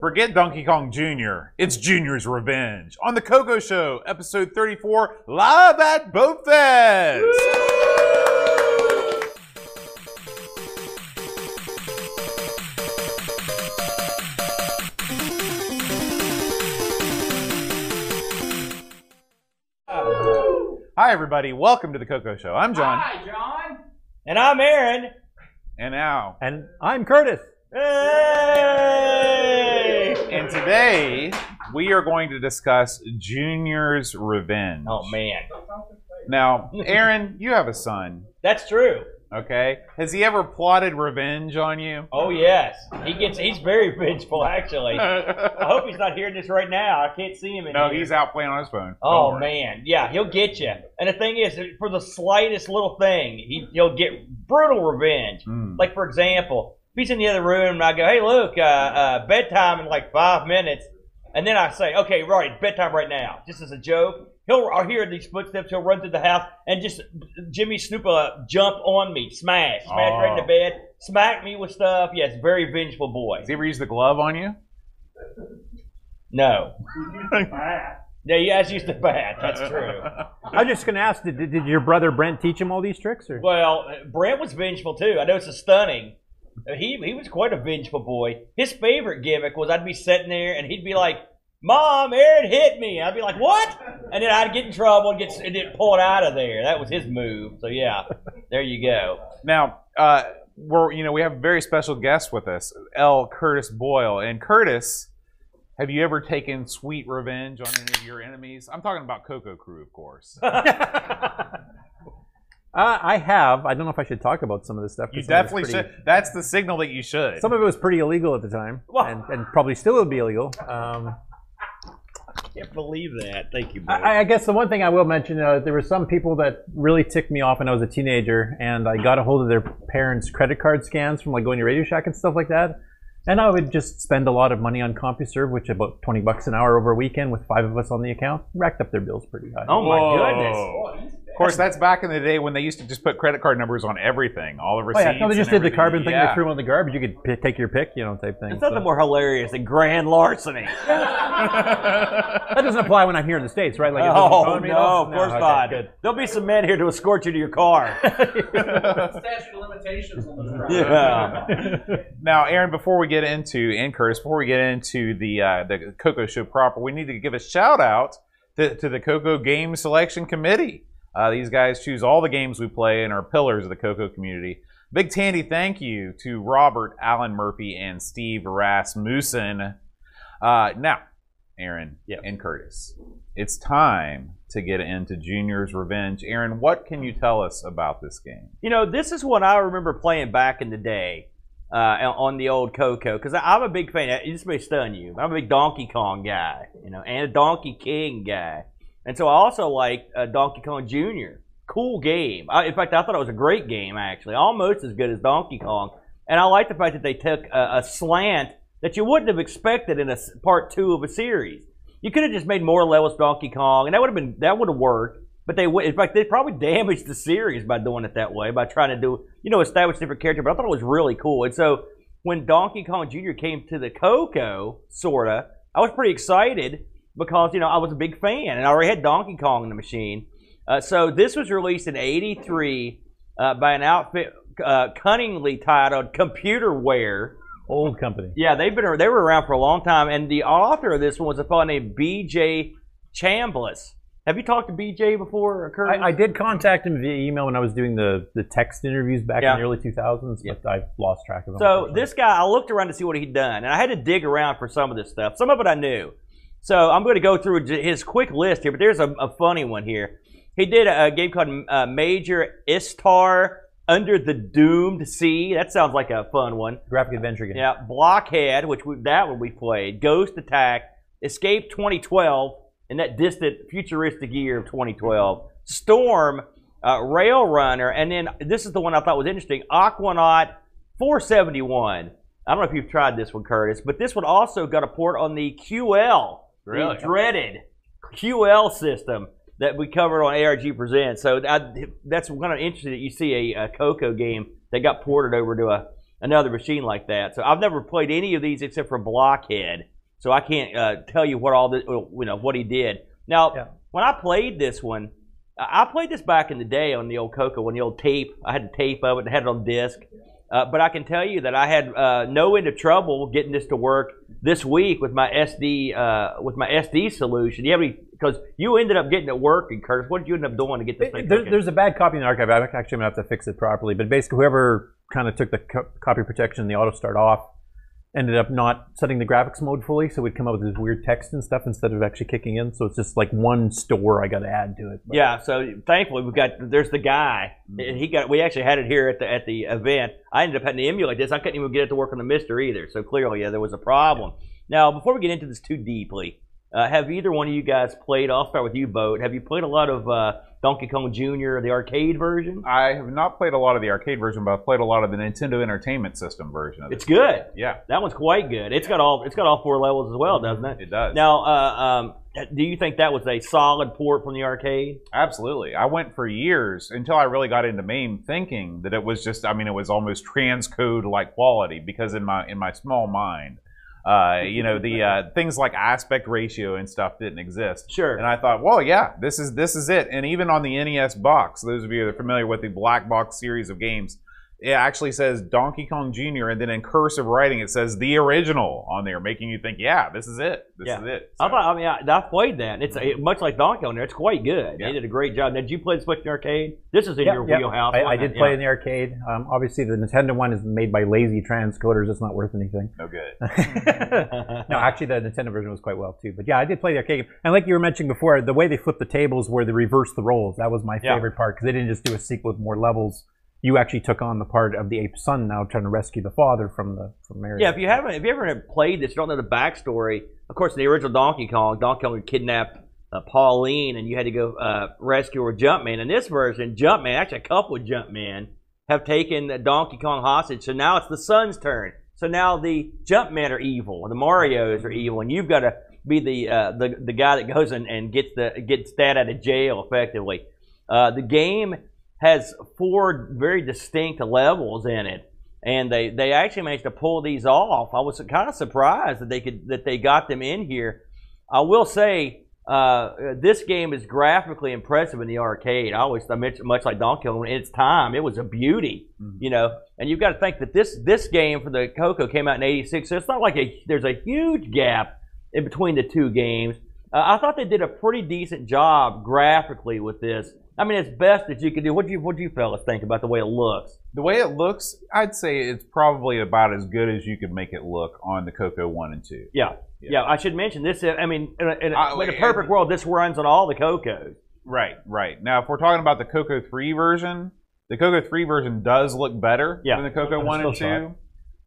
Forget Donkey Kong Jr. It's Junior's Revenge on the Coco Show, episode 34, live at Boat Fest. Hi, everybody. Welcome to the Coco Show. I'm John. Hi, John. And I'm Aaron. And now, And I'm Curtis. Hey! And today, we are going to discuss Junior's Revenge. Oh man, Now, Aaron, you have a son, that's true. okay? Has he ever plotted revenge on you? Oh yes, he gets. He's very vengeful, actually. I hope he's not hearing this right now. I can't see him in no, here. he's out playing on his phone. Oh man, yeah, he'll get you. And the thing is, for the slightest little thing, he, he'll get brutal revenge. Mm. Like for example, he's in the other room and I go, "Hey, look, uh, uh, bedtime in like five minutes," and then I say, "Okay, right, bedtime right now," just as a joke. He'll I'll hear these footsteps. He'll run through the house and just Jimmy Snuka uh, jump on me, smash, smash right in the Oh. bed, smack me with stuff. Yes, very vengeful boy. Has he ever use the glove on you? No. Yeah, he has used the bat. That's true. I'm just going to ask, did, did your brother Brent teach him all these tricks? Or? Well, Brent was vengeful too. I know it's a stunning. He he was quite a vengeful boy. His favorite gimmick was I'd be sitting there and he'd be like, "Mom, Aaron hit me." I'd be like, "What?" And then I'd get in trouble and get and get pulled out of there. That was his move. So yeah, there you go. Now, uh, we're you know we have a very special guest with us, L. Curtis Boyle, and Curtis. Have you ever taken sweet revenge on any of your enemies? I'm talking about Coco Crew, of course. Uh, I have. I don't know if I should talk about some of this stuff. 'cause You some of it's definitely pretty- should. That's the signal that you should. Some of it was pretty illegal at the time, Well- and, and probably still would be illegal. Um, Can't believe that. Thank you. I, I guess the one thing I will mention, uh, there were some people that really ticked me off when I was a teenager, and I got a hold of their parents' credit card scans from like going to Radio Shack and stuff like that. And I would just spend a lot of money on CompuServe, which about twenty bucks an hour over a weekend with five of us on the account. Racked up their bills pretty high. oh my Whoa. goodness. Of course, that's back in the day when they used to just put credit card numbers on everything, all the Oh receipts. yeah, no, they just and did the everything. carbon thing. Yeah. They threw them on the garbage. You could p- take your pick, you know, type thing. It's nothing So- more hilarious than grand larceny. That doesn't apply when I'm here in the states, right? Like, it doesn't Oh bother me no, all? of course okay, not. good. There'll be some men here to escort you to your car. statute of limitations on the yeah. Now, Aaron, before we get into and Curtis, before we get into the uh, the Coco Show proper, we need to give a shout out to, to the Coco Game Selection Committee. Uh, these guys choose all the games we play and are pillars of the Coco community. Big Tandy, thank you to Robert, Alan Murphy, and Steve Rasmussen. Uh, now, Aaron Yes. and Curtis, it's time to get into Junior's Revenge. Aaron, what can you tell us about this game? You know, this is what I remember playing back in the day uh, on the old Coco because I'm a big fan. This may stun you. I'm a big Donkey Kong guy, you know, and a Donkey King guy, and so I also like uh, Donkey Kong Jr. Cool game. I, in fact, I thought it was a great game actually, almost as good as Donkey Kong. And I like the fact that they took a, a slant that you wouldn't have expected in a part two of a series. You could have just made more levels Donkey Kong, and that would have been that would have worked. But they, in fact, they probably damaged the series by doing it that way, by trying to do, you know, establish different character. But I thought it was really cool. And so when Donkey Kong Jr. came to the Coco, sorta, I was pretty excited because you know I was a big fan, and I already had Donkey Kong in the machine. Uh, so this was released in '83 uh, by an outfit uh, cunningly titled Computerware. Old company. Yeah, they've been they were around for a long time, and the author of this one was a fellow named B.J. Chambliss. Have you talked to B.J. before? I, I did contact him via email when I was doing the, the text interviews back Yeah. in the early 2000s, but I've lost track of him. So this guy, I looked around to see what he'd done, and I had to dig around for some of this stuff. Some of it I knew. So I'm going to go through his quick list here, but there's a, a funny one here. He did a, a game called uh, Major Istar Under the Doomed Sea. That sounds like a fun one. graphic adventure game. Yeah, Blockhead, which we, that one we played. Ghost Attack, Escape 2012, in that distant futuristic year of 2012. Storm, uh, Rail Runner, and then this is the one I thought was interesting. Aquanaut 471. I don't know if you've tried this one, Curtis, but this one also got a port on the QL, Really? the dreaded QL system that we covered on ARG Presents. So I, that's kind of interesting that you see a, a Coco game that got ported over to a another machine like that. So I've never played any of these except for Blockhead. So I can't uh, tell you what all this, you know, what he did. Now, Yeah. when I played this one, I played this back in the day on the old Coco, on the old tape. I had the tape of it and had it on disc. Uh, but I can tell you that I had uh, no end of trouble getting this to work this week with my SD uh, with my SD solution. You have any? Because you ended up getting it working, Curtis. What did you end up doing to get this thing? There, there's a bad copy in the archive. I'm actually gonna have to fix it properly. But basically, whoever kind of took the co- copy protection and the auto start off ended up not setting the graphics mode fully, so we'd come up with this weird text and stuff instead of actually kicking in. So it's just like one store I got to add to it. But- Yeah, so thankfully we've got there's the guy, mm-hmm. and he got we actually had it here at the at the event. I ended up having to emulate this. I couldn't even get it to work on the MiSTer either. So clearly, yeah, there was a problem. Now, before we get into this too deeply, uh, have either one of you guys played? I'll start with you, Boat. Have you played a lot of uh, Donkey Kong Jr. the arcade version? I have not played a lot of the arcade version, but I've played a lot of the Nintendo Entertainment System version of. It's good. Yeah, That one's quite good. It's got all it's got all four levels as well, doesn't it? it does. Now, uh, um, do you think that was a solid port from the arcade? Absolutely. I went for years until I really got into MAME thinking that it was just I mean it was almost transcode like quality because in my in my small mind uh, you know the uh, things like aspect ratio and stuff didn't exist. Sure. And I thought, well, yeah, this is this is it. And even on the NES box, those of you that are familiar with the black box series of games, it actually says Donkey Kong Jr. and then in cursive writing it says the original on there, making you think, yeah, this is it. This Yeah. is it. I So- thought. I mean, I, I played that. It's a, much like Donkey Kong. There, it's quite good. Yeah. They did a great job. Now, did you play the Switch in the arcade? This is in Yeah, your yeah. wheelhouse. I, I did play Yeah. in the arcade. Um, obviously, the Nintendo one is made by lazy transcoders. It's not worth anything. no good. no, actually, the Nintendo version was quite well too. But yeah, I did play the arcade. And like you were mentioning before, the way they flipped the tables where they reversed the roles, that was my Yeah. favorite part because they didn't just do a sequel with more levels. You actually took on the part of the ape son now, trying to rescue the father from the from Mario. Yeah, if you haven't, if you ever played this, you don't know the backstory. Of course, in the original Donkey Kong, Donkey Kong kidnapped uh, Pauline, and you had to go uh, rescue her Jumpman. In this version, Jumpman, actually a couple of Jumpmen, have taken Donkey Kong hostage. So now it's the son's turn. So now the Jumpmen are evil, and the Mario's are evil, and you've got to be the uh, the the guy that goes and, and gets the gets that out of jail effectively. Uh, the game has four very distinct levels in it, and they, they actually managed to pull these off. I was kind of surprised that they could that they got them in here. I will say uh, this game is graphically impressive in the arcade. I always I mentioned much like Donkey Kong in its time, it was a beauty, you know. And you've got to think that this this game for the Coco came out in '86, so it's not like a, there's a huge gap in between the two games. Uh, I thought they did a pretty decent job graphically with this. I mean, it's best that you can do. What do you what do you fellas think about the way it looks? The way it looks, I'd say it's probably about as good as you could make it look on the Coco One and Two. Yeah, yeah. I should mention this. I mean, in a, in a, I- in a perfect world, this runs on all the Cocos. Right, right. Now, if we're talking about the Coco Three version, the Coco Three version does look better Yeah. than the Coco One and still saw Two,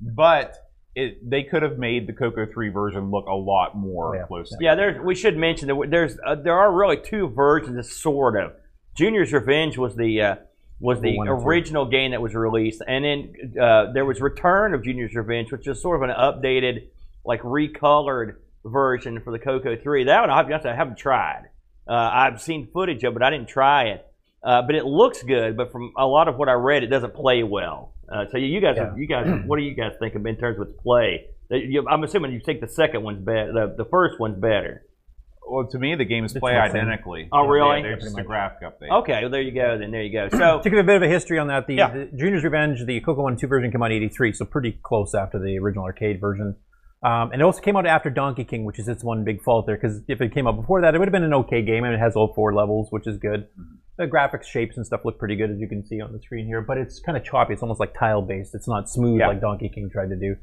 but it they could have made the Coco Three version look a lot more Oh, yeah. close. Yeah, there's. We should mention that there's uh, there are really two versions, of sort of. Junior's Revenge was the uh, was the original game that was released, and then uh, there was Return of Junior's Revenge, which is sort of an updated, like recolored version for the Coco Three. That one I have to- I haven't tried. Uh, I've seen footage of it. but I didn't try it, uh, but it looks good. But from a lot of what I read, it doesn't play well. Uh, so you guys, Yeah. you guys, what do you guys think of in terms of its play? Uh, you- I'm assuming you think the second one's better. The, the first one's better. Well, to me, the games It's play the identically. Oh, really? Yeah, they're just a graphic update. Okay, well, there you go. Then there you go. So To give a bit of a history on that, the, Yeah. the Junior's Revenge, the Coco 1 2 version came out in 83, so pretty close after the original arcade version. Um, and it also came out after Donkey King, which is its one big fault there, because if it came out before that, it would have been an okay game, and it has all four levels, which is good. The graphics, shapes, and stuff look pretty good, as you can see on the screen here, but it's kind of choppy. It's almost like tile-based. It's not smooth Yeah. like Donkey King tried to do.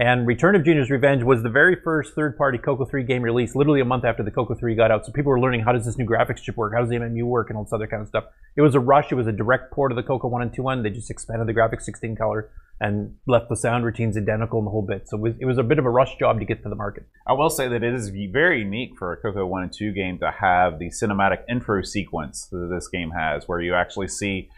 And Return of Junior's Revenge was the very first third-party Coco 3 game released, literally a month after the Coco 3 got out. So people were learning how does this new graphics chip work, how does the MMU work, and all this other kind of stuff. It was a rush. It was a direct port of the Coco 1 and 2 one. They just expanded the graphics 16 color and left the sound routines identical in the whole bit. So it was, it was a bit of a rush job to get to the market. I will say that it is very unique for a Coco 1 and 2 game to have the cinematic intro sequence that this game has, where you actually see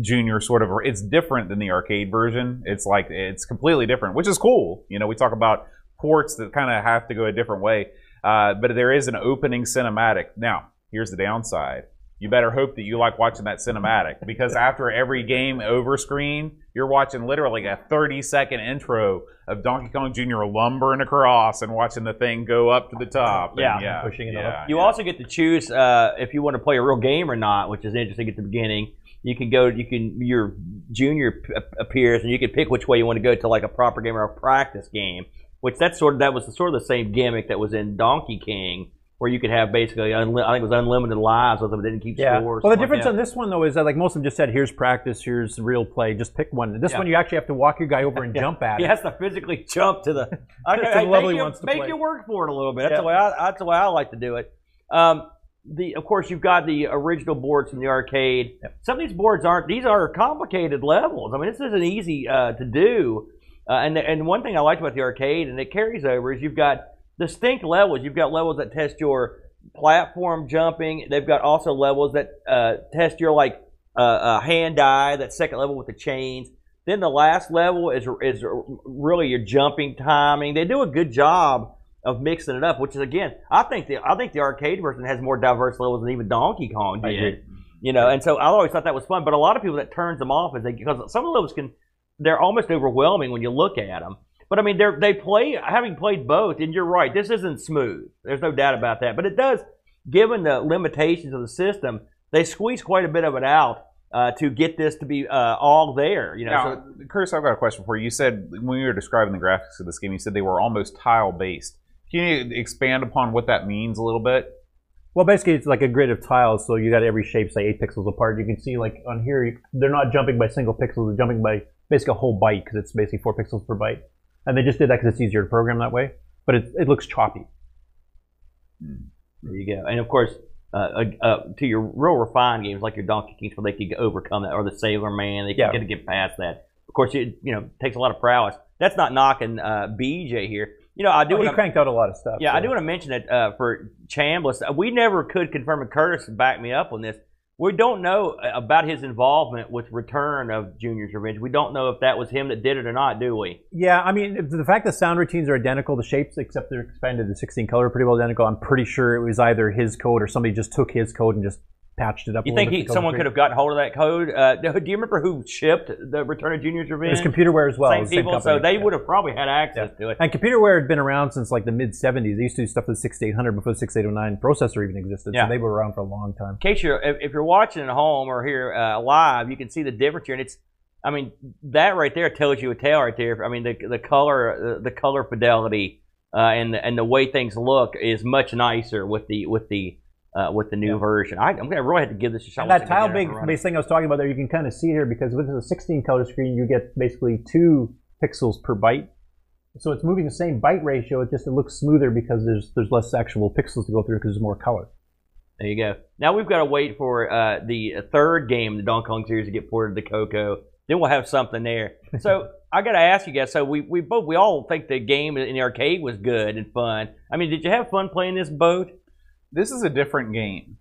Junior sort of. It's different than the arcade version. It's like, it's completely different, which is cool. You know, we talk about ports that kind of have to go a different way, uh, but there is an opening cinematic. Now, here's the downside you better hope that you like watching that cinematic because after every game over screen, you're watching literally a 30 second intro of Donkey Kong Jr. lumbering across and watching the thing go up to the top. And Yeah. yeah, Pushing it yeah, up. You yeah. also get to choose uh, if you want to play a real game or not, which is interesting at the beginning. You can go, you can your junior appears, and you can pick which way you want to go to, like a proper game or a practice game. Which that's sort of that was the, sort of the same gimmick that was in Donkey King, where you could have basically unli- I think it was unlimited lives with them, didn't keep Yeah. scores. Well, the difference like on this one though is that like most of them just said, "Here's practice, here's real play. Just pick one." This Yeah. one you actually have to walk your guy over and jump at that. he it. has to physically jump to the. I, To I- the level you, to make play. you work for it a little bit. That's the way I, that's the way I like to do it. Um, the of course you've got the original boards from the arcade. Some of these boards aren't; these are complicated levels. I mean, this isn't easy uh, to do. Uh, and and one thing I liked about the arcade, and it carries over, is you've got distinct levels. You've got levels that test your platform jumping. They've got also levels that uh, test your like uh, uh, hand eye. That second level with the chains. Then the last level is is really your jumping timing. They do a good job of mixing it up, which is again, I think the I think the arcade version has more diverse levels than even Donkey Kong did. agree. You know, and so I always thought that was fun. But a lot of people that turns them off is they because some of those can they're almost overwhelming when you look at them. But I mean, they're they play having played both, and you're right. This isn't smooth. There's no doubt about that. But it does, given the limitations of the system, they squeeze quite a bit of it out uh, to get this to be uh, all there. You know, Now, so Curtis, I've got a question for you. You said when you were describing the graphics of this game, you said they were almost tile based. Can you expand upon what that means a little bit? Well, basically, it's like a grid of tiles, so you got every shape, say eight pixels apart. You can see, like on here, you- they're not jumping by single pixels; they're jumping by basically a whole byte because it's basically four pixels per byte. And they just did that because it's easier to program that way. But it, it looks choppy. There you go. And of course, uh, uh, uh, to your real refined games like your Donkey Kings, where they could overcome that, or the Sailor Man, they can Yeah. get get past that. Of course, it you know takes a lot of prowess. That's not knocking uh, BJ here. You know, I do. Oh, he cranked out a lot of stuff. yeah, I do want to mention that uh, for Chambliss, uh, we never could confirm, and Curtis back me up on this. We don't know uh, about his involvement with Return of Junior's Revenge. We don't know if that was him that did it or not, do we? Yeah, I mean, the fact that sound routines are identical, the shapes, except they're expanded to 16 color, are pretty well identical. I'm pretty sure it was either his code or somebody just took his code and just patched it up. You a think little he, someone could have gotten hold of that code? Uh, do you remember who shipped the Return of Junior's It Revenge? was Computerware as well. same it same people, so they Yeah. would have probably had access to it. And Computerware had been around since like the mid 70s. They used to do stuff with 6800 before the 6809 processor even existed. Yeah. So they were around for a long time. In case you're, if, if you're watching at home or here uh, live, you can see the difference here, and it's, I mean, that right there tells you a tale right there. I mean, the the color, uh, the color fidelity, uh, and the, and the way things look is much nicer with the with the uh, with the new Yeah. version. I, I'm gonna really have to give this a shot. And that tile big up and running. base thing I was talking about there, you can kind of see here because with the 16 color screen, you get basically two pixels per byte. So it's moving the same byte ratio. It just it looks smoother because there's there's less actual pixels to go through because there's more color. There you go. Now we've got to wait for uh, the third game, the Donkey Kong series, to get ported to Coco. Then we'll have something there. So I got to ask you guys. So we, we both we all think the game in the arcade was good and fun. I mean, did you have fun playing this boat? This is a different game.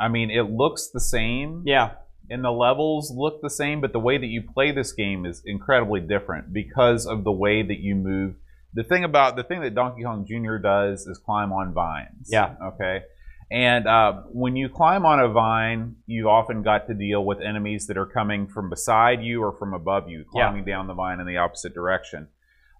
I mean, it looks the same. Yeah. and the levels look the same, but the way that you play this game is incredibly different because of the way that you move. The thing about the thing that Donkey Kong Jr. does is climb on vines. Yeah. Okay. And uh, when you climb on a vine, you often got to deal with enemies that are coming from beside you or from above you, Yeah. climbing down the vine in the opposite direction.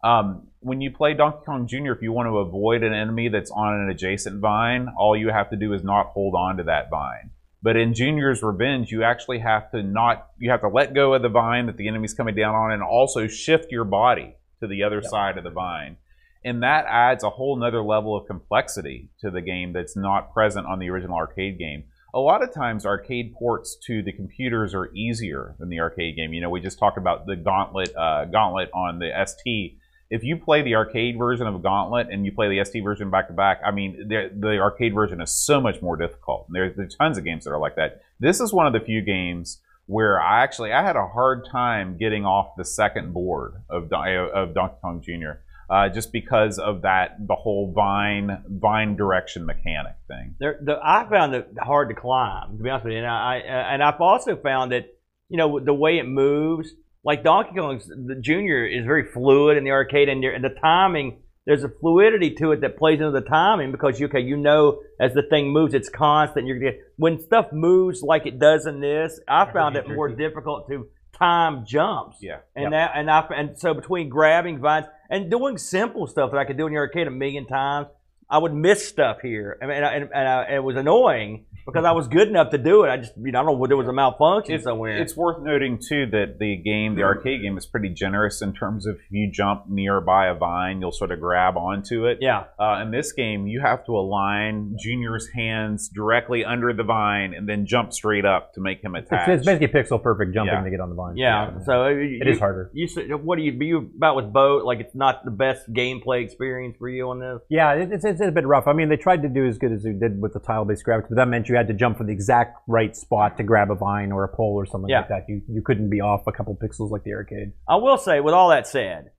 Um, when you play Donkey Kong Jr., if you want to avoid an enemy that's on an adjacent vine, all you have to do is not hold on to that vine. But in Junior's Revenge, you actually have to not you have to let go of the vine that the enemy's coming down on, and also shift your body to the other side of the vine. And that adds a whole nother level of complexity to the game that's not present on the original arcade game. A lot of times, arcade ports to the computers are easier than the arcade game. You know, we just talked about the Gauntlet, uh, Gauntlet on the ST. If you play the arcade version of Gauntlet and you play the ST version back to back, I mean, the, the arcade version is so much more difficult. There, there's tons of games that are like that. This is one of the few games where I actually I had a hard time getting off the second board of of Donkey Kong Jr. Uh, just because of that the whole vine vine direction mechanic thing. There, the, I found it hard to climb, to be honest with you. And I, I and I've also found that you know the way it moves, like Donkey Kong's the Junior is very fluid in the arcade, and, and the timing there's a fluidity to it that plays into the timing because you okay, you know as the thing moves, it's constant. You're gonna when stuff moves like it does in this. I found it more difficult to time jumps. Yeah. And that and I and so between grabbing vines and doing simple stuff that I could do in the arcade a million times, I would miss stuff here. I mean, and, and, and, I, and it was annoying because I was good enough to do it. I just, you know, I don't know, there was a malfunction It- somewhere. It's worth noting too that the game, the arcade game, is pretty generous in terms of if you jump nearby a vine, you'll sort of grab onto it. yeah. Uh, in this game, you have to align Junior's hands directly under the vine and then jump straight up to make him It's, attach. it's basically pixel perfect jumping Yeah. to get on the vine. Yeah. So you, It is harder. You said, what do you, you about with boat? Like it's not the best gameplay experience for you on this? Yeah, it, it's, it's a bit rough. I mean, they tried to do as good as they did with the tile-based graphics, but that meant you had to jump for the exact right spot to grab a vine or a pole or something Yeah. like that. You you couldn't be off a couple pixels like the arcade. I will say, with all that said,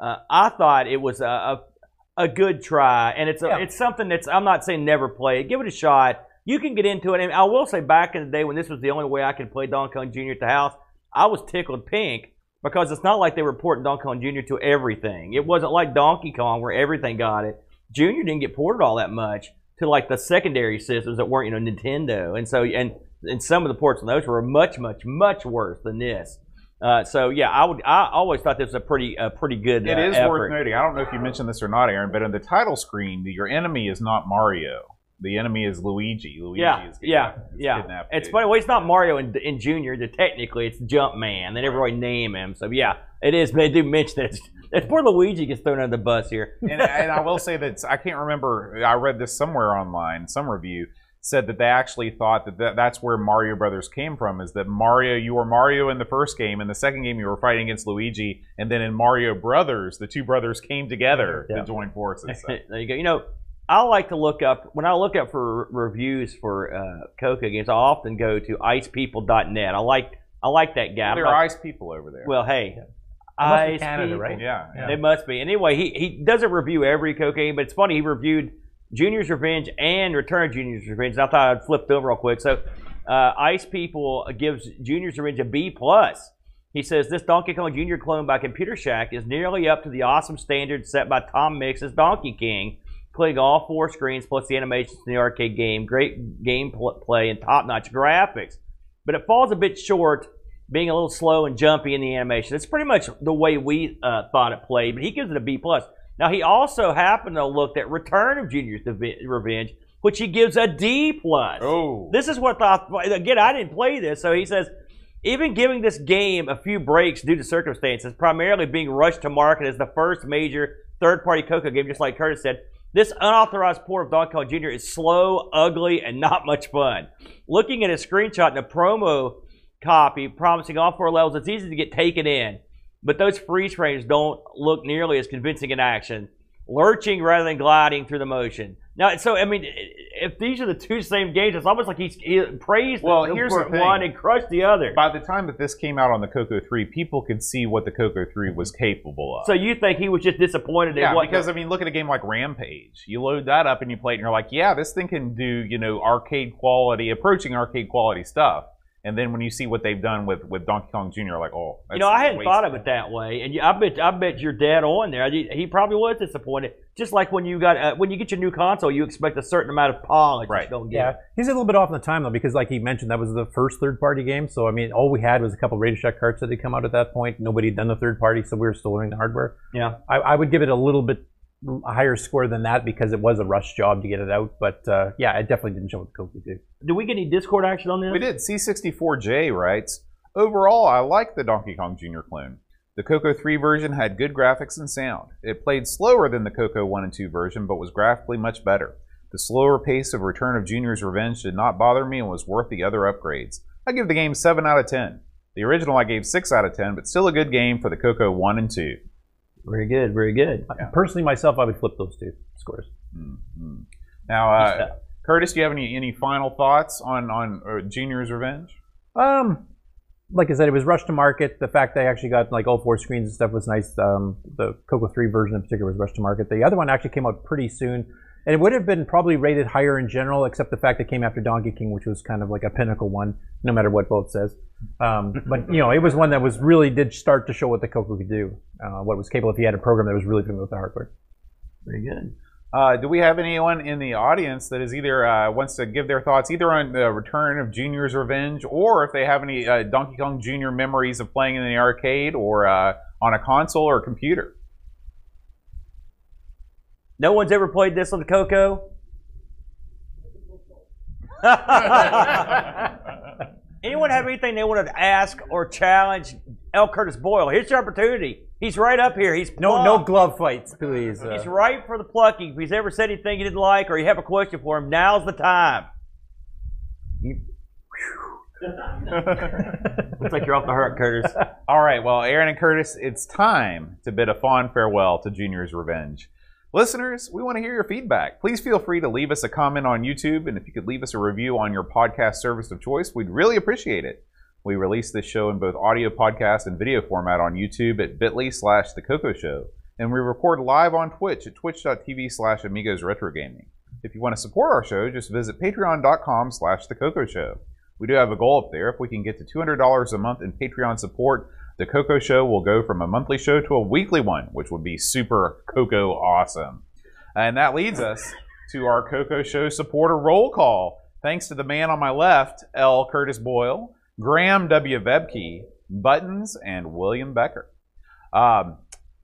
uh, I thought it was a, a, a good try, and it's a, Yeah. it's something that's I'm not saying never play it. Give it a shot. You can get into it, and I will say, back in the day when this was the only way I could play Donkey Kong Jr. at the house, I was tickled pink because it's not like they were porting Donkey Kong Jr. to everything. It wasn't like Donkey Kong where everything got it. Junior didn't get ported all that much to like the secondary systems that weren't, you know, Nintendo, and so and and some of the ports on those were much, much, much worse than this. Uh, so yeah, I would. I always thought this was a pretty, a pretty good. It uh, is effort. worth noting. I don't know if you mentioned this or not, Aaron, but in the title screen, your enemy is not Mario. The enemy is Luigi. Luigi Yeah, is yeah, yeah. kidnapped, It's funny. Well, it's not Mario in, in Junior. Technically, it's Jumpman. They never really name him. So yeah, it is. They do mention that. It's, it's poor Luigi gets thrown under the bus here. and, and I will say that I can't remember. I read this somewhere online. Some review said that they actually thought that, that that's where Mario Brothers came from. Is that Mario? You were Mario in the first game. In the second game, you were fighting against Luigi, and then in Mario Brothers, the two brothers came together Yeah. to join forces. So. there you go. You know, I like to look up when I look up for reviews for uh, Coco games. I often go to icepeople.net. I like I like that guy. There are ice people over there. well, hey, be Ice Canada, People. right? yeah, yeah. It must be. Anyway, he, he doesn't review every cocaine, but it's funny. He reviewed Junior's Revenge and Return of Junior's Revenge. And I thought I'd flipped over real quick. So, uh, Ice People gives Junior's Revenge a B plus. He says this Donkey Kong Jr. clone by Computer Shack is nearly up to the awesome standard set by Tom Mix's Donkey King, including all four screens plus the animations in the arcade game, great gameplay, and top-notch graphics. But it falls a bit short being a little slow and jumpy in the animation. It's pretty much the way we uh, thought it played, but he gives it a B plus. Now he also happened to look at Return of Junior's Revenge, which he gives a D plus. Oh, This is what I thought. Again, I didn't play this, so he says even giving this game a few breaks due to circumstances, primarily being rushed to market as the first major third-party Coco game, just like Curtis said. This unauthorized port of Donkey Kong Jr. is slow, ugly, and not much fun. Looking at a screenshot in a promo copy promising all four levels, it's easy to get taken in, but those freeze frames don't look nearly as convincing in action. Lurching rather than gliding through the motion. Now, so I mean, if these are the two same games, it's almost like he's he praised Well, the, here's the one and crushed the other. by the time that this came out on the Coco 3, people could see what the Coco 3 was mm-hmm. capable of. So you think he was just disappointed yeah, because I mean, look at a game like Rampage. You load that up and you play it, and you're like, yeah, this thing can do you know arcade quality, approaching arcade quality stuff. And then when you see what they've done with with Donkey Kong Jr., like, oh, you know, I hadn't wasted. thought of it that way, and you, I bet I bet you're dead on there. He, he probably was disappointed, just like when you got uh, when you get your new console, you expect a certain amount of polish. Right. You don't get. Yeah, he's a little bit off in the time though, because like he mentioned, that was the first third-party game. So I mean, all we had was a couple Radio Shack carts that had come out at that point. Nobody had done the third party, so we were still learning the hardware. Yeah. I, I would give it a little bit a higher score than that because it was a rush job to get it out. But uh, yeah, it definitely didn't show what the could do. Do we get any Discord action on this? We did. C64J writes Overall, I like the Donkey Kong Jr. clone. The Coco 3 version had good graphics and sound. It played slower than the Coco 1 and 2 version, but was graphically much better. The slower pace of Return of Junior's Revenge did not bother me and was worth the other upgrades. I give the game 7 out of 10. The original I gave 6 out of 10, but still a good game for the Coco 1 and 2. Very good. Very good. Yeah. Personally, myself, I would flip those two scores. Mhm. Now, uh, Curtis, do you have any, any final thoughts on, on uh, Junior's Revenge? Um, like I said, it was rushed to market. The fact they actually got like all four screens and stuff was nice. Um, the Coco 3 version in particular was rushed to market. The other one actually came out pretty soon. And it would have been probably rated higher in general, except the fact it came after Donkey King, which was kind of like a pinnacle one, no matter what both says. Um, but you know, it was one that was really did start to show what the Coco could do, uh, what was capable if you had a program that was really familiar with the hardware. Very good. Uh, do we have anyone in the audience that is either uh, wants to give their thoughts either on the return of Junior's Revenge, or if they have any uh, Donkey Kong Jr. memories of playing in the arcade or uh, on a console or a computer? No one's ever played this on the Coco? Anyone have anything they wanted to ask or challenge L. Curtis Boyle? Here's your opportunity. He's right up here. He's No, no glove fights, please. Uh, He's right for the plucking. If he's ever said anything you didn't like or you have a question for him, now's the time. You- Looks like you're off the hook, Curtis. All right, well, Aaron and Curtis, it's time to bid a fond farewell to Junior's Revenge. Listeners, we want to hear your feedback. Please feel free to leave us a comment on YouTube, and if you could leave us a review on your podcast service of choice, we'd really appreciate it. We release this show in both audio podcast and video format on YouTube at bit.ly slash The Coco Show, and we record live on Twitch at twitch.tv slash Amigos Retro Gaming. If you want to support our show, just visit patreon.com slash The Coco Show. We do have a goal up there. If we can get to $200 a month in Patreon support, the Coco Show will go from a monthly show to a weekly one, which would be super Coco awesome. And that leads us to our Coco Show supporter roll call. Thanks to the man on my left, L. Curtis Boyle, Graham W. Vebke, Buttons, and William Becker. Um,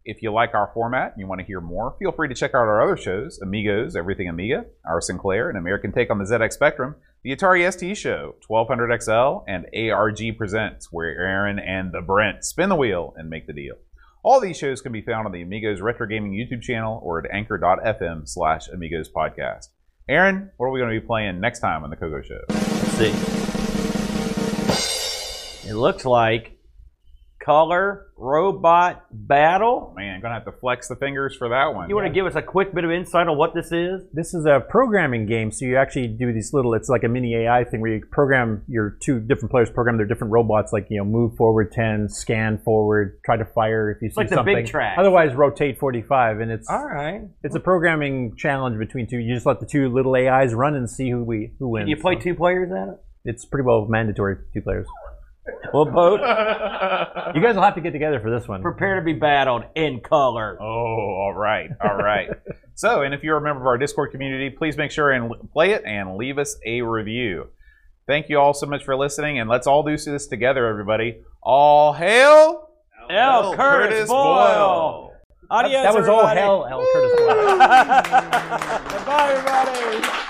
if you like our format and you want to hear more, feel free to check out our other shows Amigos, Everything Amiga, Our Sinclair, and American Take on the ZX Spectrum, the Atari ST Show, 1200XL, and ARG Presents, where Aaron and the Brent spin the wheel and make the deal. All these shows can be found on the Amigos Retro Gaming YouTube channel or at anchor.fm slash Amigos Podcast. Aaron, what are we going to be playing next time on the Coco Show? Let's see. It looks like Color Robot Battle. Man, gonna have to flex the fingers for that one. You want to give us a quick bit of insight on what this is? This is a programming game, so you actually do these little. It's like a mini AI thing where you program your two different players program their different robots, like you know, move forward ten, scan forward, try to fire if you see like the something. big track. Otherwise, rotate forty five, and it's All right. it's a programming challenge between two. You just let the two little AIs run and see who we who wins. You play So two players at it? It's pretty well mandatory two players. Well, both You guys will have to get together for this one. prepare to be battled in color. Oh, all right, all right. so, and if you're a member of our Discord community, please make sure and l- play it and leave us a review. Thank you all so much for listening, and let's all do this together, everybody. All hail L. Curtis, Boyle. Adios, that was all everybody. hell, L. Curtis Boyle. Bye, everybody.